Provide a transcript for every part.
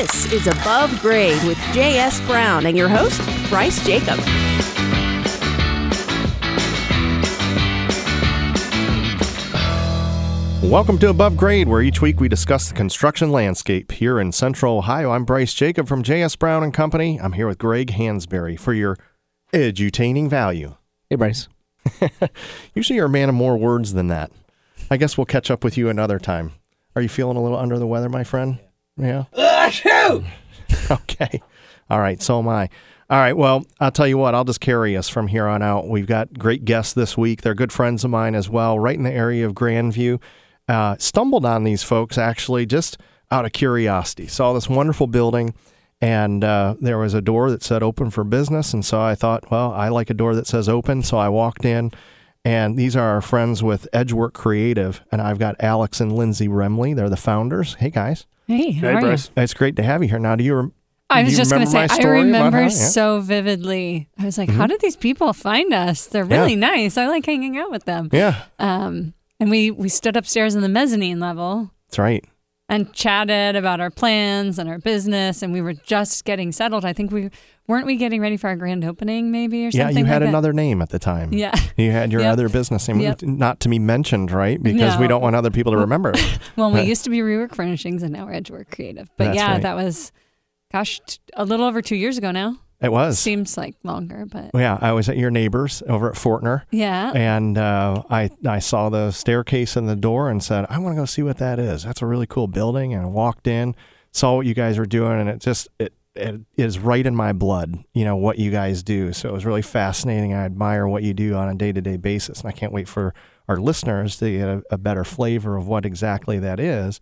This is Above Grade with J.S. Brown and your host, Bryce Jacob. Welcome to Above Grade, where each week we discuss the construction landscape here in Central Ohio. I'm Bryce Jacob from J.S. Brown and Company. I'm here with Greg Hansberry for your edutaining value. Hey, Bryce. Usually you're a man of more words than that. I guess we'll catch up with you another time. Are you feeling a little under the weather, my friend? Yeah. okay. All right. So am I. All right. Well, I'll tell you what, I'll just carry us from here on out. We've got great guests this week. They're good friends of mine as well, right in the area of Grandview. Uh, stumbled on these folks actually just out of curiosity. Saw this wonderful building, and uh, there was a door that said open for business. And so I thought, well, I like a door that says open. So I walked in, and these are our friends with Edgework Creative. And I've got Alex and Lindsay Remley. They're the founders. Hey, guys. Hey, how Hey, are Bryce. you? It's great to have you here. Now, do you? Rem- I was just going to say, I remember how- yeah. so vividly. I was like, how did these people find us? They're Yeah. really nice. I like hanging out with them. Yeah, Um, and we we stood upstairs in the mezzanine level that's right. And chatted about our plans and our business, and we were just getting settled. I think we weren't we getting ready for our grand opening, maybe or something Yeah, you had like that? another name at the time. Yeah. You had your Yep. other business name, Yep. not to be mentioned, right? Because we don't want other people to remember. Well, we used to be Rework Furnishings, and now we're Edgework Creative. But That's yeah, right. that was, gosh, t- a little over two years ago now. It was. Seems like longer, but yeah, I was at your neighbors over at Fortner, yeah. and uh, I I saw the staircase and the door and said, I want to go see what that is. That's a really cool building. And I walked in, saw what you guys were doing, and it just it it is right in my blood. You know what you guys do. So it was really fascinating. I admire what you do on a day to day basis, and I can't wait for our listeners to get a, a better flavor of what exactly that is.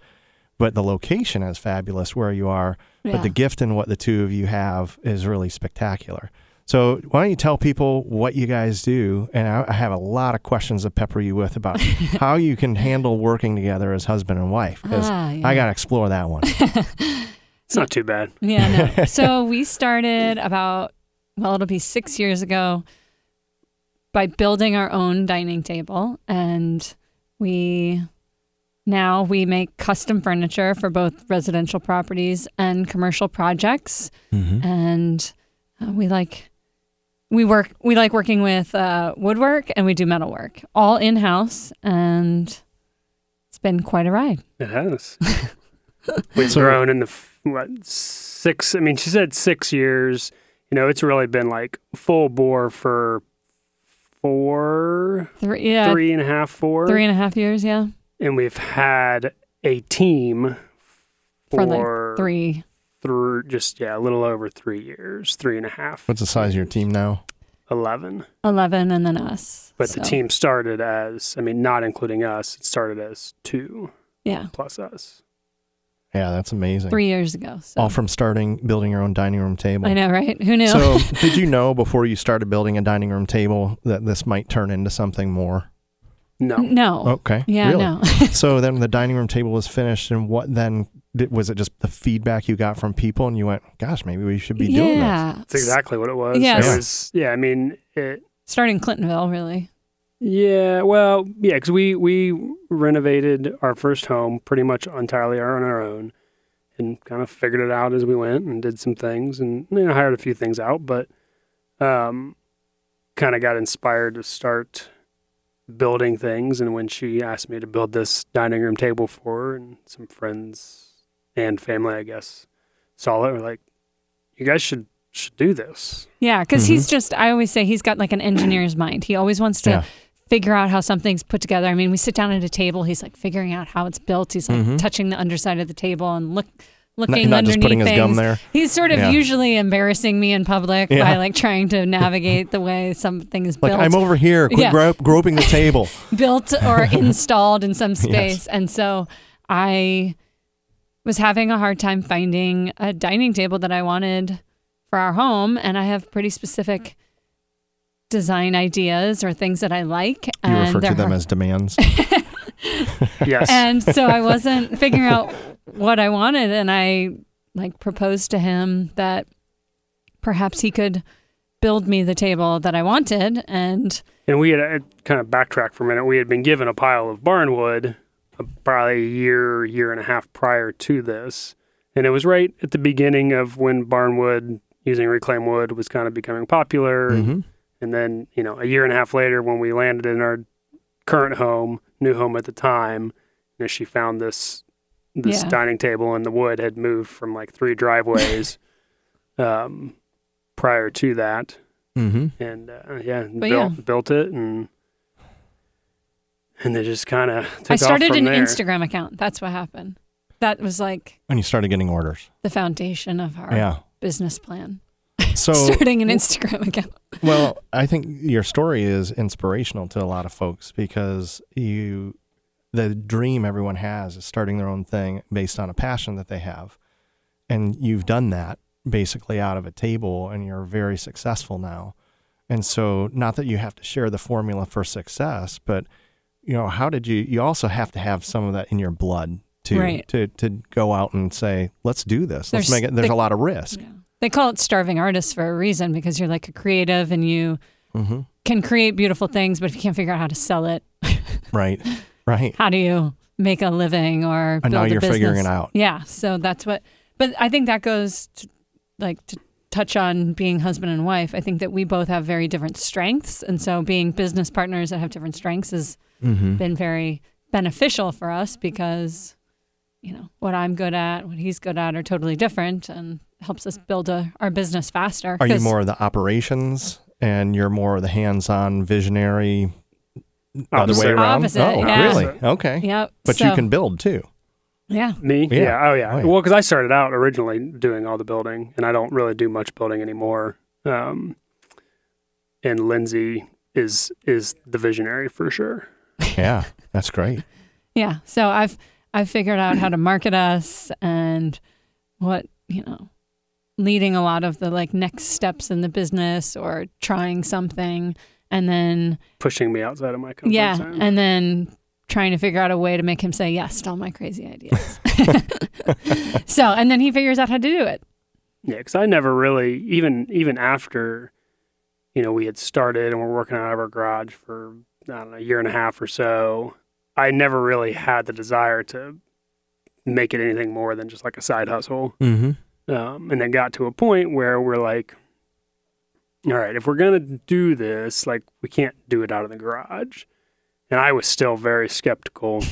But the location is fabulous where you are. But the gift and what the two of you have is really spectacular. So why don't you tell people what you guys do? And I, I have a lot of questions to pepper you with about how you can handle working together as husband and wife. Because Ah, yeah. I got to explore that one. It's not too bad. Yeah, no. so we started about, well, it'll be six years ago by building our own dining table. And we now we make custom furniture for both residential properties and commercial projects. Mm-hmm. And uh, we like, we work, we like working with uh, woodwork and we do metalwork all in house. And it's been quite a ride. It has. We've So- grown in the what six? I mean, she said six years. You know, it's really been like full bore for four, Three, yeah, three and a half, four, three and a half years. Yeah. And we've had a team For for, like three. through just yeah, a little over three years, three and a half, What's the size of your team now? eleven. 11 and then us. But the team started as, I mean, not including us, it started as two Yeah. plus us. Yeah, that's amazing. Three years ago. So. All from starting building your own dining room table. I know, right? Who knew? So, did you know before you started building a dining room table that this might turn into something more? No. no. Okay. Yeah, really? no. so then the dining room table was finished, and what then? Did, was it just the feedback you got from people, and you went, "Gosh, maybe we should be doing this." yeah. That's exactly what it was. Yes. It was, yeah, I mean, it, Starting Clintonville, really. yeah, well, yeah, because we, we renovated our first home pretty much entirely on our own and kind of figured it out as we went and did some things and, you know, hired a few things out, but um, kind of got inspired to start building things. And when she asked me to build this dining room table for her and some friends and family, I guess, saw it, were like, you guys should should do this. Yeah, because Mm-hmm. he's just, I always say he's got like an engineer's mind. He always wants to Yeah. figure out how something's put together. I mean, we sit down at a table, he's like figuring out how it's built. He's like Mhm. touching the underside of the table and look. Not, Looking not just underneath putting his things. gum there. He's sort of Yeah. usually embarrassing me in public Yeah. by like trying to navigate the way something is Like. I'm over here, quit Yeah. gro- groping the table. built or installed in some space. And so I was having a hard time finding a dining table that I wanted for our home. And I have pretty specific design ideas or things that I like. You and refer to them hard- as demands. Yes. and so I wasn't figuring out what I wanted. And I like proposed to him that perhaps he could build me the table that I wanted. And And we had uh, kind of backtrack for a minute. We had been given a pile of barnwood uh, probably a year, year and a half prior to this, and it was right at the beginning of when barnwood using reclaimed wood was kind of becoming popular. hmm And then, you know, a year and a half later, when we landed in our current home, new home at the time, you know, she found this this Yeah. dining table, and the wood had moved from like three driveways um, prior to that, Mm-hmm. and uh, yeah, built yeah. built it, and and they just kind of took I started off an there. Instagram account. That's what happened. That was like And you started getting orders. the foundation of our Yeah. business plan. So Starting an Instagram account. Well, I think your story is inspirational to a lot of folks because you, the dream everyone has is starting their own thing based on a passion that they have. And you've done that basically out of a table and you're very successful now. And so, not that you have to share the formula for success, but you know, how did you, you also have to have some of that in your blood to, Right. to, to go out and say, let's do this. Let's There's- make it, there's the- a lot of risk. Yeah. They call it starving artists for a reason because you're like a creative and you hmm can create beautiful things, but if you can't figure out how to sell it, Right. Right. how do you make a living or And now you're figuring it out. Yeah, so that's what. But I think that goes to, like to touch on being husband and wife. I think that we both have very different strengths, and so being business partners that have different strengths has Mm-hmm. been very beneficial for us because you know what I'm good at, what he's good at, are totally different, and helps us build a, our business faster. Are you more of the operations and you're more of the hands-on visionary other way around? Opposite, oh, yeah. really? Okay. Yep. But you can build too. Yeah. Me? Yeah. Yeah. Oh, yeah. Oh, yeah. Well, because I started out originally doing all the building, and I don't really do much building anymore. Um, and Lindsay is is the visionary for sure. Yeah, that's great. Yeah. So I've I've figured out how to market us and what, you know, leading a lot of the like next steps in the business or trying something and then Pushing me outside of my comfort yeah, zone. and then trying to figure out a way to make him say yes to all my crazy ideas. so, and then he figures out how to do it. Yeah, because I never really even even after, you know, we had started and we're working out of our garage for I don't know a year and a half or so. I never really had the desire to make it anything more than just like a side hustle. Mm-hmm. Um, and it got to a point where we're like, all right, if we're gonna do this, like we can't do it out of the garage. And I was still very skeptical.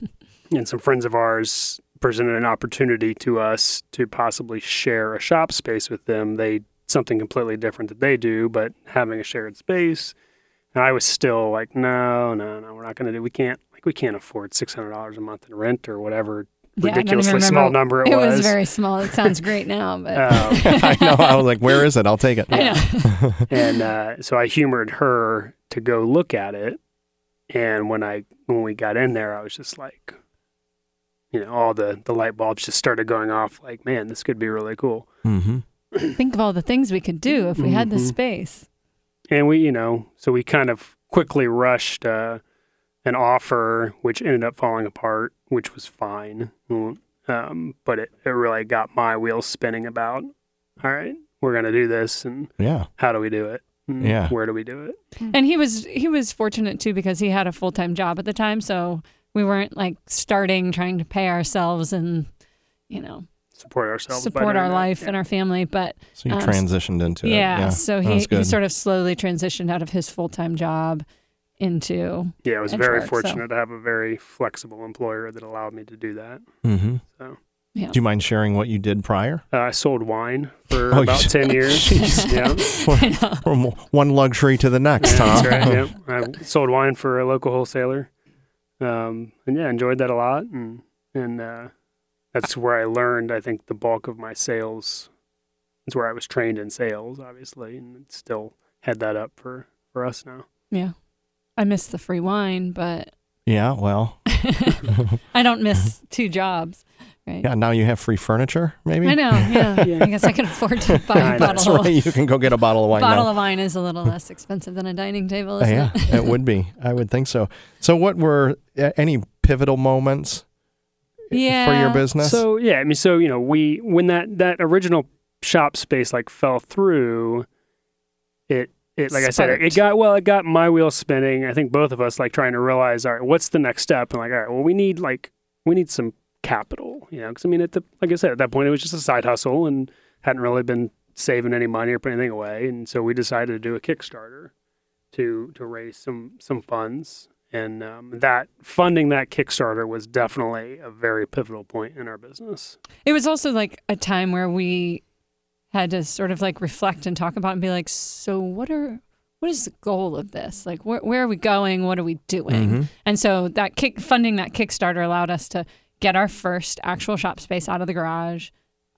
and some friends of ours presented an opportunity to us to possibly share a shop space with them. They something completely different that they do, but having a shared space. And I was still like, no, no, no, we're not gonna do. We can't like we can't afford six hundred dollars a month in rent or whatever Yeah, I don't even ridiculously small number it, It was. was very small. It sounds great now, but Um, I know. I was like, where is it? I'll take it. I know. and uh, so I humored her to go look at it. And when I when we got in there, I was just like, you know, all the the light bulbs just started going off. Like, man, this could be really cool. Mm-hmm. Think of all the things we could do if we had the space. And we, you know, so we kind of quickly rushed uh, an offer, which ended up falling apart, which was fine. Um, but it, it really got my wheels spinning about, all right, we're gonna do this, and Yeah. how do we do it? And Yeah. where do we do it? And he was he was fortunate too because he had a full time job at the time, so we weren't like starting trying to pay ourselves and you know Support ourselves. support our life Yeah. and our family. But So you Um, transitioned into yeah, it. Yeah. so he, he sort of slowly transitioned out of his full time job into Yeah, I was very work, so- fortunate to have a very flexible employer that allowed me to do that. Mm-hmm. So Yeah. Do you mind sharing what you did prior? uh, I sold wine for Oh, about did. ten years. yeah, I know. From one luxury to the next, Yeah, huh? that's right. Yep. I sold wine for a local wholesaler, um, and yeah, enjoyed that a lot. And and uh, that's where I learned. I think the bulk of my sales. That's where I was trained in sales, obviously, and still had that up for for us now. yeah. I miss the free wine, but Yeah. Well. I don't miss two jobs. Right. Yeah. Now you have free furniture, maybe. I know. Yeah. Yeah. I guess I can afford to buy a know. That's bottle. right. You can go get a bottle of wine bottle now. of wine is a little less expensive than a dining table, isn't yeah, it? it would be. I would think so. So, what were uh, any pivotal moments for your business? So yeah, I mean, so you know, we when that that original shop space like fell through, it it like I said, it got well, it got my wheels spinning. I think both of us like trying to realize, all right, what's the next step? And like, all right, well, we need like we need some capital. You know, because I mean, at the like I said, at that point, it was just a side hustle and hadn't really been saving any money or putting anything away, and so we decided to do a Kickstarter to to raise some some funds. And um, that funding that Kickstarter was definitely a very pivotal point in our business. It was also like a time where we had to sort of like reflect and talk about and be like, so what are what is the goal of this? Like, where, where are we going? What are we doing? Mm-hmm. And so that kick funding that Kickstarter allowed us to get our first actual shop space out of the garage.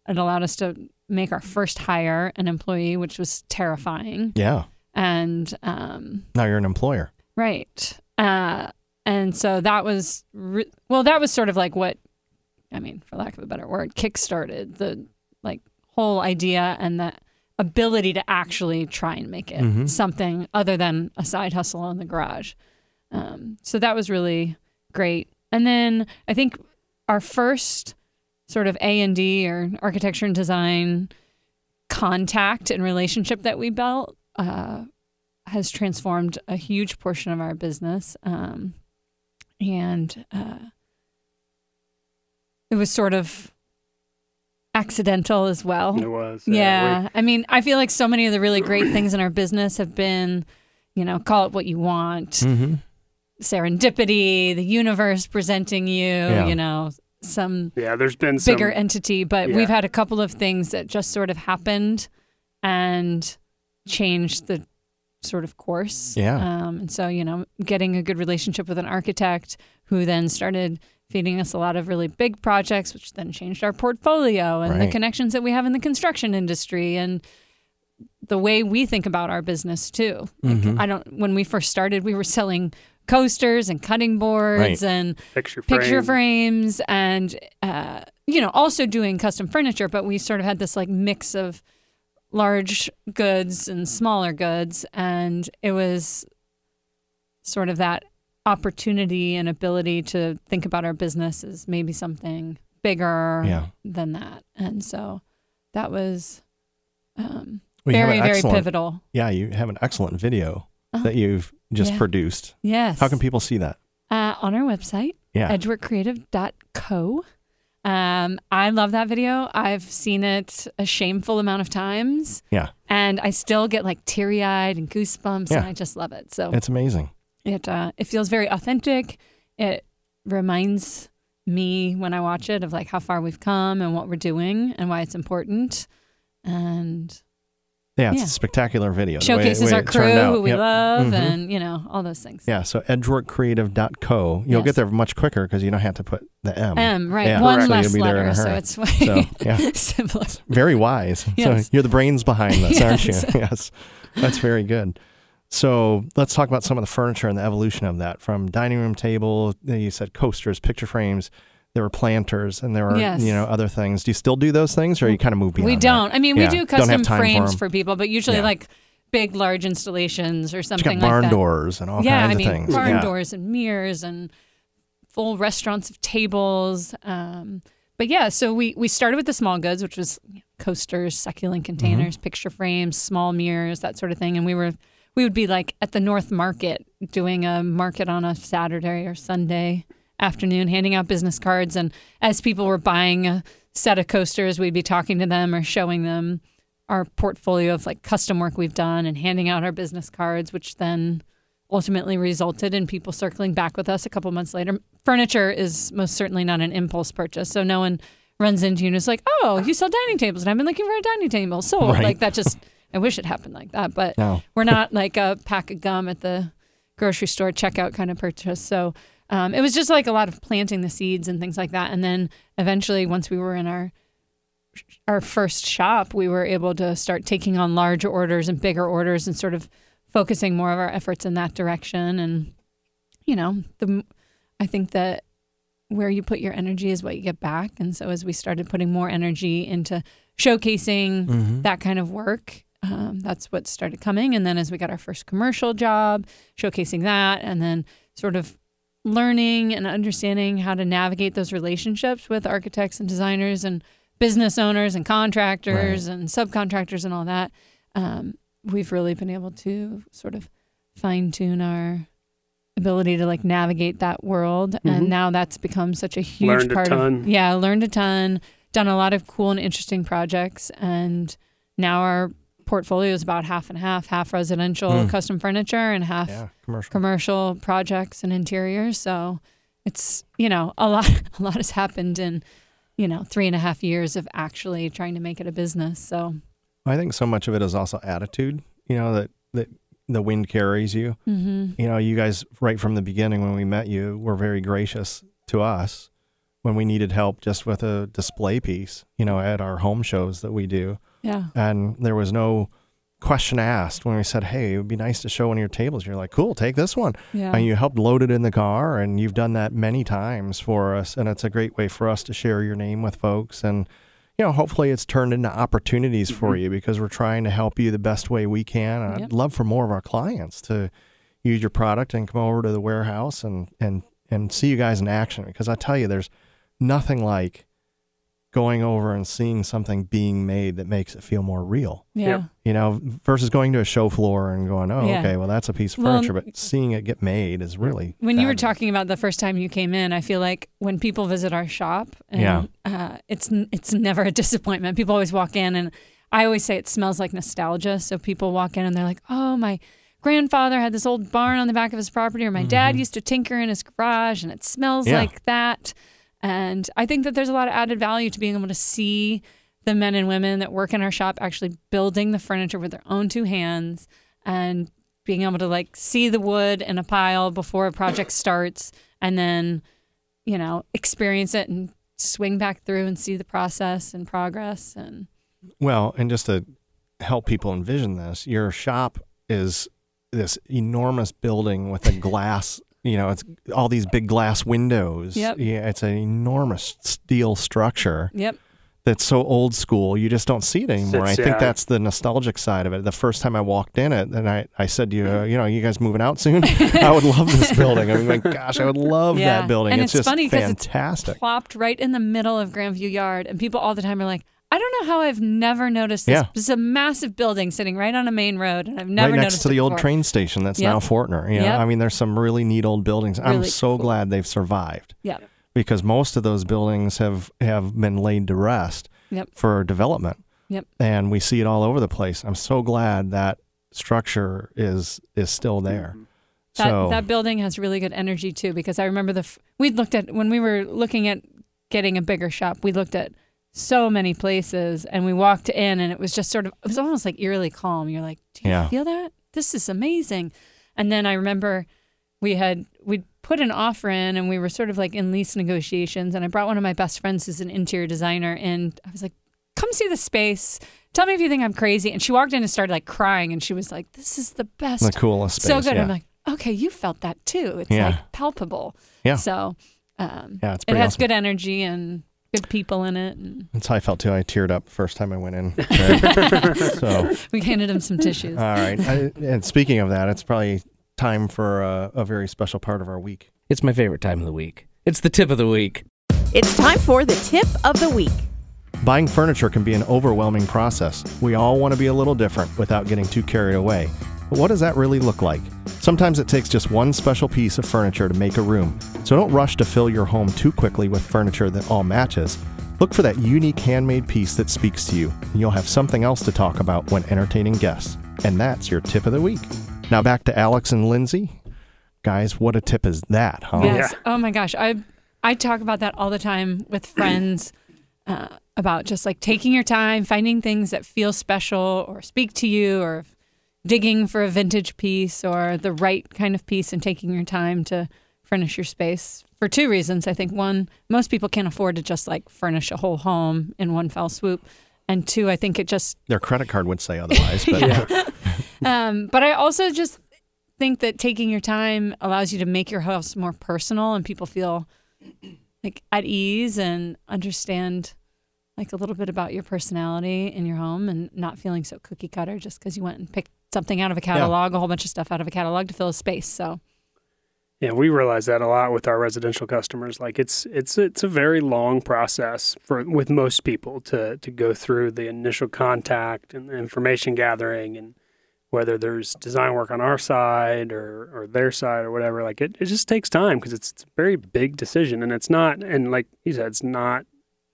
It allowed us to make our first hire, an employee, which was terrifying. Yeah. And um, Now you're an employer. Right. Uh, and so that was, re- well, that was sort of like what, I mean, for lack of a better word, kickstarted the like whole idea and the ability to actually try and make it Mhm. something other than a side hustle in the garage. Um, so that was really great. And then I think our first sort of A and D or architecture and design contact and relationship that we built uh, has transformed a huge portion of our business. Um, and uh, it was sort of accidental as well. It was. Yeah. I mean, I feel like so many of the really great things in our business have been, you know, call it what you want, Mm-hmm. serendipity, the universe presenting you, Yeah. you know, some yeah. There's been some, bigger entity, but yeah. we've had a couple of things that just sort of happened and changed the sort of course. Yeah. Um, and so, you know, getting a good relationship with an architect who then started feeding us a lot of really big projects, which then changed our portfolio and the connections that we have in the construction industry and the way we think about our business too. Like, Mhm. I don't, when we first started, we were selling coasters and cutting boards Right. and picture frame. picture frames and uh, you know also doing custom furniture but we sort of had this like mix of large goods and smaller goods and it was sort of that opportunity and ability to think about our business as maybe something bigger Yeah. than that and so that was um, We have very very pivotal Yeah, you have an excellent video Uh-huh. that you've just Yeah. produced. yes How can people see that? uh, on our website Yeah. edgeworkcreative.co. Um, I love that video. I've seen it a shameful amount of times, yeah. and I still get like teary eyed and goosebumps, and I just love it. So It's amazing. It uh, it feels very authentic. It reminds me when I watch it of like how far we've come and what we're doing and why it's important, and Yeah, it's Yeah. a spectacular video. The way- showcases way our crew who we Yep. love, Mhm. and you know all those things. Yeah, so edgeworkcreative.co. You'll Yes. get there much quicker because you don't have to put the M. M right, Yeah. one So less you'll be there in letter, so it's way So, yeah. simpler. Very wise. Yes. So you're the brains behind this, aren't you? Yes. yes. That's very good. So let's talk about some of the furniture and the evolution of that from dining room table. You said coasters, picture frames. There were planters and there were, Yes. you know, other things. Do you still do those things or are you kind of move beyond We don't. I mean, Yeah, we do custom frames for for, people, but usually Yeah. like big, large installations or something barn like that. doors and all yeah, kinds I mean, of things. barn yeah. doors and mirrors and full restaurants of tables. Um, but yeah, so we we started with the small goods, which was coasters, succulent Mm-hmm. containers, picture frames, small mirrors, that sort of thing. And we were we would be like at the North Market doing a market on a Saturday or Sunday afternoon, handing out business cards. And as people were buying a set of coasters, we'd be talking to them or showing them our portfolio of like custom work we've done and handing out our business cards, which then ultimately resulted in people circling back with us a couple months later. Furniture is most certainly not an impulse purchase. So no one runs into you and is like, oh, you sell dining tables and I've been looking for a dining table So, Right. Like that just, I wish it happened like that. But No. we're not like a pack of gum at the grocery store checkout kind of purchase. So um, it was just like a lot of planting the seeds and things like that. And then eventually, once we were in our our first shop, we were able to start taking on larger orders and bigger orders and sort of focusing more of our efforts in that direction. And you know, the I think that where you put your energy is what you get back. And so as we started putting more energy into showcasing Mhm. that kind of work. Um, that's what started coming. And then as we got our first commercial job, showcasing that, and then sort of learning and understanding how to navigate those relationships with architects and designers and business owners and contractors and subcontractors and all that, um, we've really been able to sort of fine tune our ability to like navigate that world. Mhm. And now that's become such a huge Learned a part ton. of yeah, learned a ton, done a lot of cool and interesting projects, and now our portfolio is about half and half, half residential Hmm. custom furniture and half Yeah, commercial. commercial projects and interiors. So it's you know a lot a lot has happened in you know three and a half years of actually trying to make it a business. So I think so much of it is also attitude. You know that that the wind carries you. hmm You know, you guys right from the beginning when we met you were very gracious to us when we needed help just with a display piece. You know, at our home shows that we do. Yeah and there was no question asked when we said, "Hey, it would be nice to show one of your tables." You're like, "Cool, take this one," yeah and you helped load it in the car, and you've done that many times for us, and it's a great way for us to share your name with folks, and you know, hopefully, it's turned into opportunities for Mhm. you because we're trying to help you the best way we can. And I'd love for more of our clients to use your product and come over to the warehouse and and and see you guys in action because I tell you, there's nothing like going over and seeing something being made that makes it feel more real yeah. You know, versus going to a show floor and going, oh, Yeah. okay, well, that's a piece of Well, furniture, but seeing it get made is really. When you were talking about the first time you came in, I feel like when people visit our shop, and, Yeah. uh, it's it's never a disappointment. People always walk in, and I always say it smells like nostalgia. So people walk in and they're like, "Oh, my grandfather had this old barn on the back of his property, or my dad Mhm. used to tinker in his garage, and it smells Yeah. like that." And I think that there's a lot of added value to being able to see the men and women that work in our shop actually building the furniture with their own two hands and being able to like see the wood in a pile before a project starts and then you know experience it and swing back through and see the process and progress and Well, and just to help people envision this, your shop is this enormous building with a glass. You know, it's all these big glass windows. Yep. Yeah, it's an enormous steel structure yep that's so old school. You just don't see it anymore. I think yeah. that's the nostalgic side of it. The first time I walked in it, and I, I said to you, uh, you know, you guys moving out soon? I would love this building. I mean, like, gosh, I would love Yeah. that building. And it's, it's just funny 'cause it's fantastic. plopped right in the middle of grandview yard and people all the time are like i don't know how i've never noticed this Yeah. this is a massive building sitting right on a main road and i've never right next noticed to it the old before. train station that's Yep. now Fortner. You know, Yep. I mean, there's some really neat old buildings. I'm so cool. glad they've survived Yep. because most of those buildings have, have been laid to rest Yep. for development. Yep. And we see it all over the place. I'm so glad that structure is is still there. Mhm. That, so that building has really good energy too because I remember the f- we looked at when we were looking at getting a bigger shop. We looked at so many places and we walked in and it was just sort of it was almost like eerily calm. You're like, do you Yeah. feel that? This is amazing. And then I remember we had we'd put an offer in and we were sort of like in lease negotiations and I brought one of my best friends who's an interior designer and I was like, come see the space. Tell me if you think I'm crazy. And she walked in and started like crying and she was like, this is the best the coolest space. so good. Yeah. I'm like, okay, you felt that too. It's Yeah. like palpable. Yeah. So um, yeah, it has awesome. good energy and good people in it. And That's how I felt too. I teared up first time I went in. So we handed him some tissues. all right. I, and speaking of that, it's probably time for a, a very special part of our week. It's my favorite time of the week. It's the tip of the week. It's time for the tip of the week. Buying furniture can be an overwhelming process. We all want to be a little different without getting too carried away. But what does that really look like? Sometimes it takes just one special piece of furniture to make a room, so don't rush to fill your home too quickly with furniture that all matches. Look for that unique handmade piece that speaks to you, and you'll have something else to talk about when entertaining guests. And that's your tip of the week. Now back to Alex and Lindsay. Guys, what a tip is that, huh? Yes. Oh my gosh. I I talk about that all the time with friends uh, about just like taking your time, finding things that feel special or speak to you, or digging for a vintage piece or the right kind of piece, and taking your time to furnish your space for two reasons. I think one, most people can't afford to just like furnish a whole home in one fell swoop, and two, I think it just Their credit card would say otherwise, but Yeah. um, but I also just think that taking your time allows you to make your house more personal and people feel like at ease and understand like a little bit about your personality in your home and not feeling so cookie cutter just because you went and picked something out of a catalog, a whole bunch of stuff out of a catalog to fill a space. So Yeah, we realize that a lot with our residential customers. Like it's it's it's a very long process for with most people to to go through the initial contact and the information gathering and whether there's design work on our side or, or their side or whatever. Like it, it just takes time because it's, it's a very big decision, and it's not. And like you said, it's not.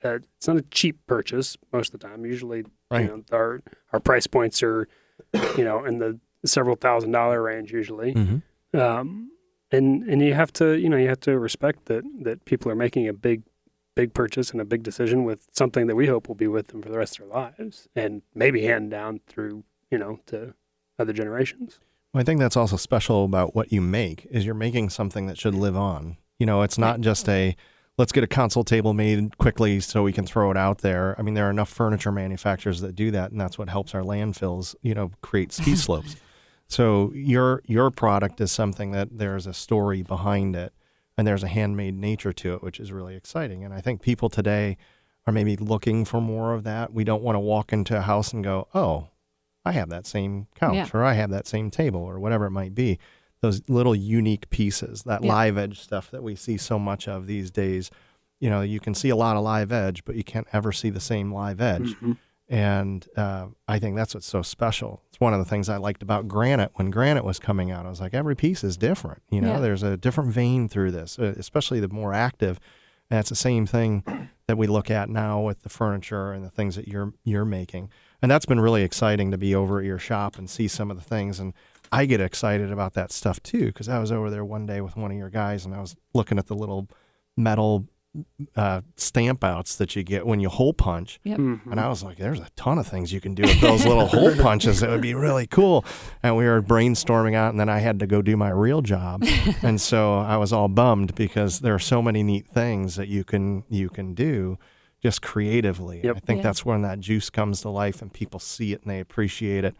Uh, it's not a cheap purchase most of the time. Usually, Right. you know, our our price points are, you know, in the several thousand dollar range usually. Mm-hmm. Um, and and you have to you know you have to respect that that people are making a big big purchase and a big decision with something that we hope will be with them for the rest of their lives and maybe hand down through you know to other generations. Well, I think that's also special about what you make is you're making something that should live on. You know, it's not just a let's get a console table made quickly so we can throw it out there. I mean, there are enough furniture manufacturers that do that, and that's what helps our landfills, you know, create ski slopes. So your your product is something that there's a story behind it, and there's a handmade nature to it, which is really exciting. And I think people today are maybe looking for more of that. We don't want to walk into a house and go, "Oh, I have that same couch Yeah. or I have that same table or whatever it might be. Those little unique pieces, that Yeah. live edge stuff that we see so much of these days. You know, you can see a lot of live edge, but you can't ever see the same live edge. Mhm. And uh, I think that's what's so special. It's one of the things I liked about granite when granite was coming out. I was like, every piece is different. You know, Yeah. there's a different vein through this, uh, especially the more active. And it's the same thing that we look at now with the furniture and the things that you're you're making. And that's been really exciting to be over at your shop and see some of the things. And I get excited about that stuff too because I was over there one day with one of your guys and I was looking at the little metal uh, stamp outs that you get when you hole punch. Yep. Mhm. And I was like, there's a ton of things you can do with those little hole punches that would be really cool. And we were brainstorming out, and then I had to go do my real job. and so I was all bummed because there are so many neat things that you can you can do just creatively. Yep. I think Yeah. that's when that juice comes to life and people see it and they appreciate it.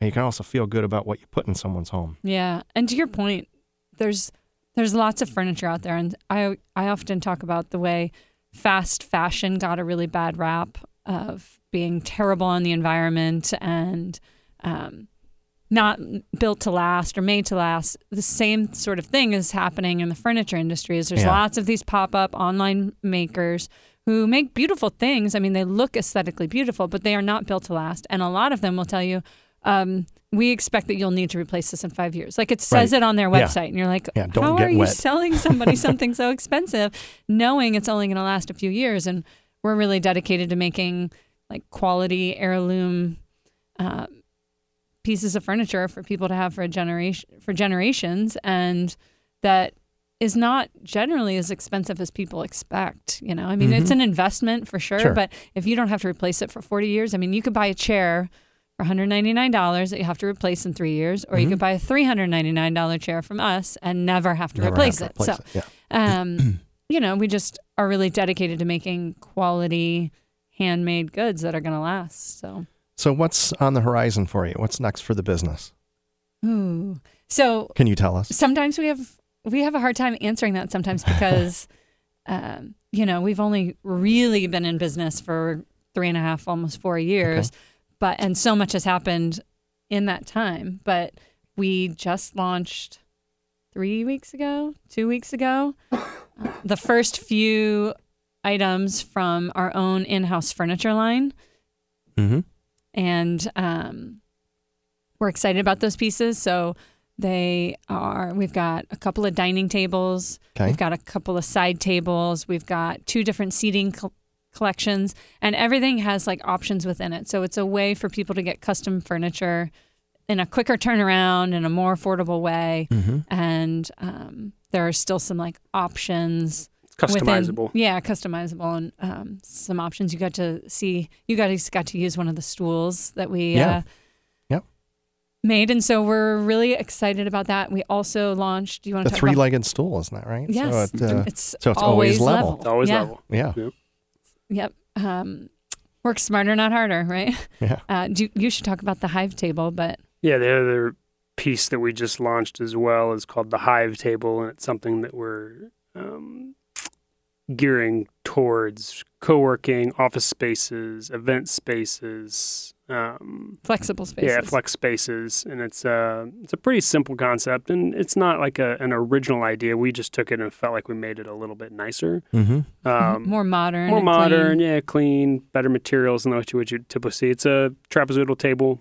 And you can also feel good about what you put in someone's home. Yeah, and to your point, there's there's lots of furniture out there, and I I often talk about the way fast fashion got a really bad rap of being terrible on the environment and um, not built to last or made to last. The same sort of thing is happening in the furniture industry. Is there's Yeah. lots of these pop up online makers who make beautiful things. I mean, they look aesthetically beautiful, but they are not built to last, and a lot of them will tell you. Um, we expect that you'll need to replace this in five years. Like it says Right. it on their Yeah. website, and you're like, Yeah, how are you selling somebody something so expensive, knowing it's only going to last a few years? And we're really dedicated to making like quality heirloom uh, pieces of furniture for people to have for a generation for generations, and that is not generally as expensive as people expect. You know, I mean, it's Mhm. an investment for sure, Sure. but if you don't have to replace it for 40 years, I mean, you could buy a chair for $199 that you have to replace in three years, or you Mhm. could buy a $399 chair from us and never have to Never replace have it. to so, it. Yeah. um, you know, we just are really dedicated to making quality handmade goods that are going to last. So, So what's on the horizon for you? What's next for the business? ooh. So Can you tell us? sometimes we have we have a hard time answering that sometimes because um, you know we've only really been in business for three and a half almost four years but and so much has happened in that time but we just launched three weeks ago two weeks ago uh, the first few items from our own in-house furniture line Mm-hmm. and um, we're excited about those pieces. So they are. We've got a couple of dining tables. Okay. We've got a couple of side tables. We've got two different seating col- collections, and everything has like options within it. So it's a way for people to get custom furniture in a quicker turnaround in a more affordable way. Mm-hmm. And um, there are still some like options It's within- customizable. yeah, customizable, and um, some options. You got to see. You guys got to use one of the stools that we Yeah. uh, Yep. made, and so we're really excited about that. We also launched. Do you want The to talk about? three-legged stool, isn't that right? Yes, So it, uh, it's so it's always level. It's always yeah. level. yeah. Yep. Um, work smarter, not harder, right? Yeah. Uh, do, you should talk about the hive table, but Yeah, the other piece that we just launched as well is called the Hive Table, and it's something that we're um, gearing towards co-working, office spaces, event spaces. Um, flexible spaces. Yeah, flex spaces, and it's a it's a pretty simple concept, and it's not like a, an original idea. We just took it and felt like we made it a little bit nicer, Mm-hmm. um, more modern. more and clean. modern, yeah, clean, better materials than what you would you typically see. It's a trapezoidal table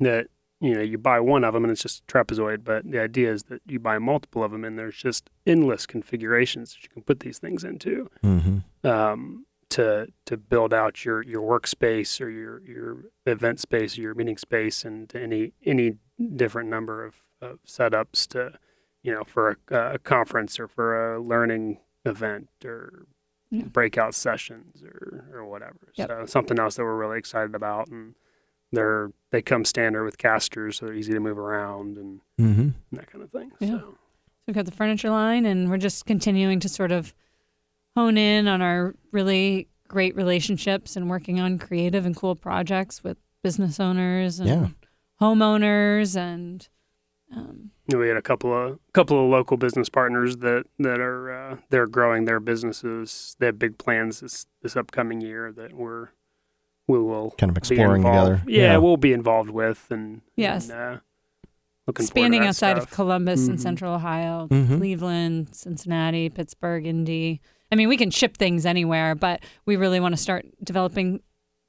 that you know you buy one of them and it's just a trapezoid, but the idea is that you buy multiple of them and there's just endless configurations that you can put these things into Mm-hmm. um, to to build out your your workspace or your your event space or your meeting space and any any different number of, of setups to you know for a, a conference or for a learning event or Yeah. breakout sessions or or whatever. Yep. So something else that we're really excited about and they're they come standard with casters so they're easy to move around and Mm-hmm. that kind of thing. Yeah. So We've got the furniture line, and we're just continuing to sort of hone in on our really great relationships and working on creative and cool projects with business owners and Yeah. homeowners and um, we had a couple of couple of local business partners that that are uh, they're growing their businesses. They have big plans this this upcoming year that we're we will Kind of exploring together. Yeah, we'll be involved with and Yes. and, uh, looking expanding that outside of. Columbus and Mhm. Central Ohio, Mhm. Cleveland, Cincinnati, Pittsburgh, Indy. I mean, we can ship things anywhere, but we really want to start developing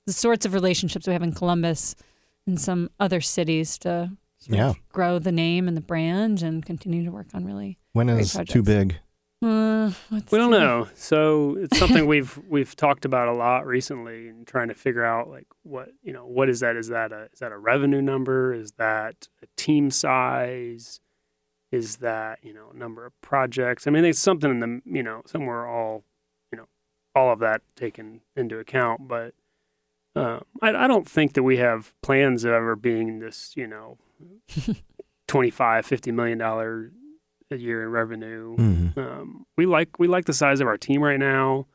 the sorts of relationships we have in Columbus and some other cities to sort Yeah. of grow the name and the brand and continue to work on really. When Great is too big? Uh, We don't know. So it's something we've we've talked about a lot recently and trying to figure out like what you know what is that? Is that a is that a revenue number? Is that a team size? Is that you know number of projects? I mean, it's something in the you know somewhere all you know all of that taken into account. But uh, I, I don't think that we have plans of ever being this you know 25 50 million dollar a year in revenue Mm-hmm. um, we like we like the size of our team right now,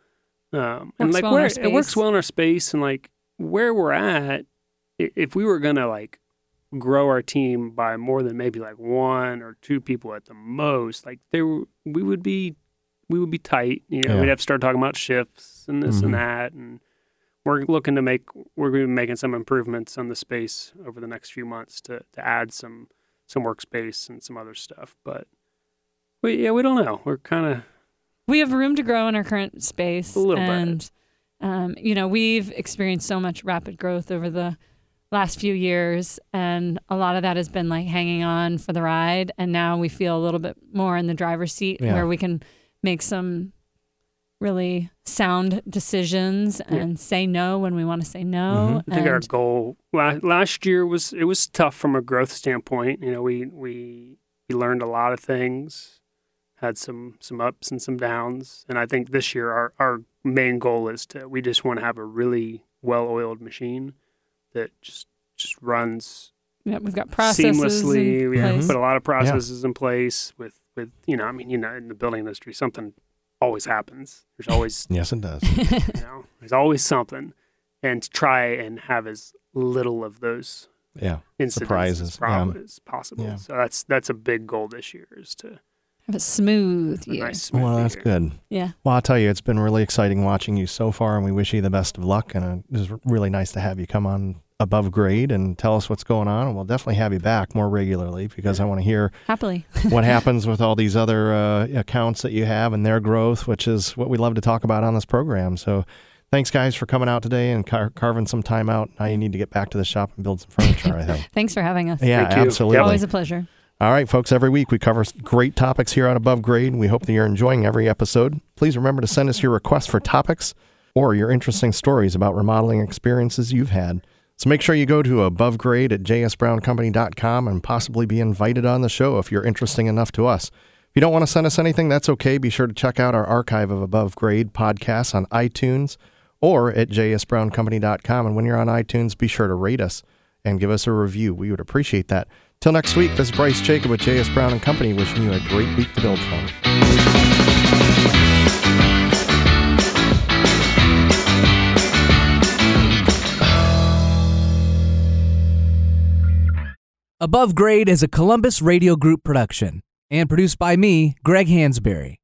um, and like well where it works well in our space, and like where we're at. If we were gonna like grow our team by more than maybe like one or two people at the most, like there we would be we would be tight. You know, Yeah. we'd have to start talking about shifts and this Mhm. and that, and we're looking to make we're going to be making some improvements on the space over the next few months to to add some some workspace and some other stuff, but. We, yeah, we don't know. We're kind of we have room to grow in our current space. A little bit. and, um, you know, we've experienced so much rapid growth over the last few years, and a lot of that has been like hanging on for the ride. And now we feel a little bit more in the driver's seat Yeah. where we can make some really sound decisions Yeah. and say no when we want to say no. I think our goal la- last year was it was tough from a growth standpoint. You know, we we we learned a lot of things, had some some ups and some downs, and I think this year our our main goal is to we just want to have a really well-oiled machine that just just runs yeah, we've got processes seamlessly. in We have place. put a lot of processes in place with with you know I mean you know in the building industry something always happens. There's always Yes, it does. you know there's always something, and to try and have as little of those Yeah. incidents Surprises, as, prob- as possible. Yeah. So that's that's a big goal this year is to have a smooth a year. nice smooth Well, that's year. good. Yeah. Well, I'll tell you, it's been really exciting watching you so far, and we wish you the best of luck. And uh, it was really nice to have you come on above grade and tell us what's going on. And we'll definitely have you back more regularly because I want to hear Happily. what happens with all these other uh, accounts that you have and their growth, which is what we love to talk about on this program. So, thanks, guys, for coming out today and car- carving some time out. Now you need to get back to the shop and build some furniture, I think. Thanks for having us. Yeah, Thank you. absolutely. Always a pleasure. All right, folks, every week we cover great topics here on Above Grade. We hope that you're enjoying every episode. Please remember to send us your requests for topics or your interesting stories about remodeling experiences you've had. So make sure you go to above grade at jsbrowncompany.com and possibly be invited on the show if you're interesting enough to us. If you don't want to send us anything, that's okay. Be sure to check out our archive of Above Grade podcasts on iTunes or at jsbrowncompany.com. And when you're on iTunes, be sure to rate us and give us a review. We would appreciate that. Till next week, this is Bryce Jacob with JS Brown and Company wishing you a great week to build from. Above Grade is a Columbus Radio Group production and produced by me, Greg Hansberry.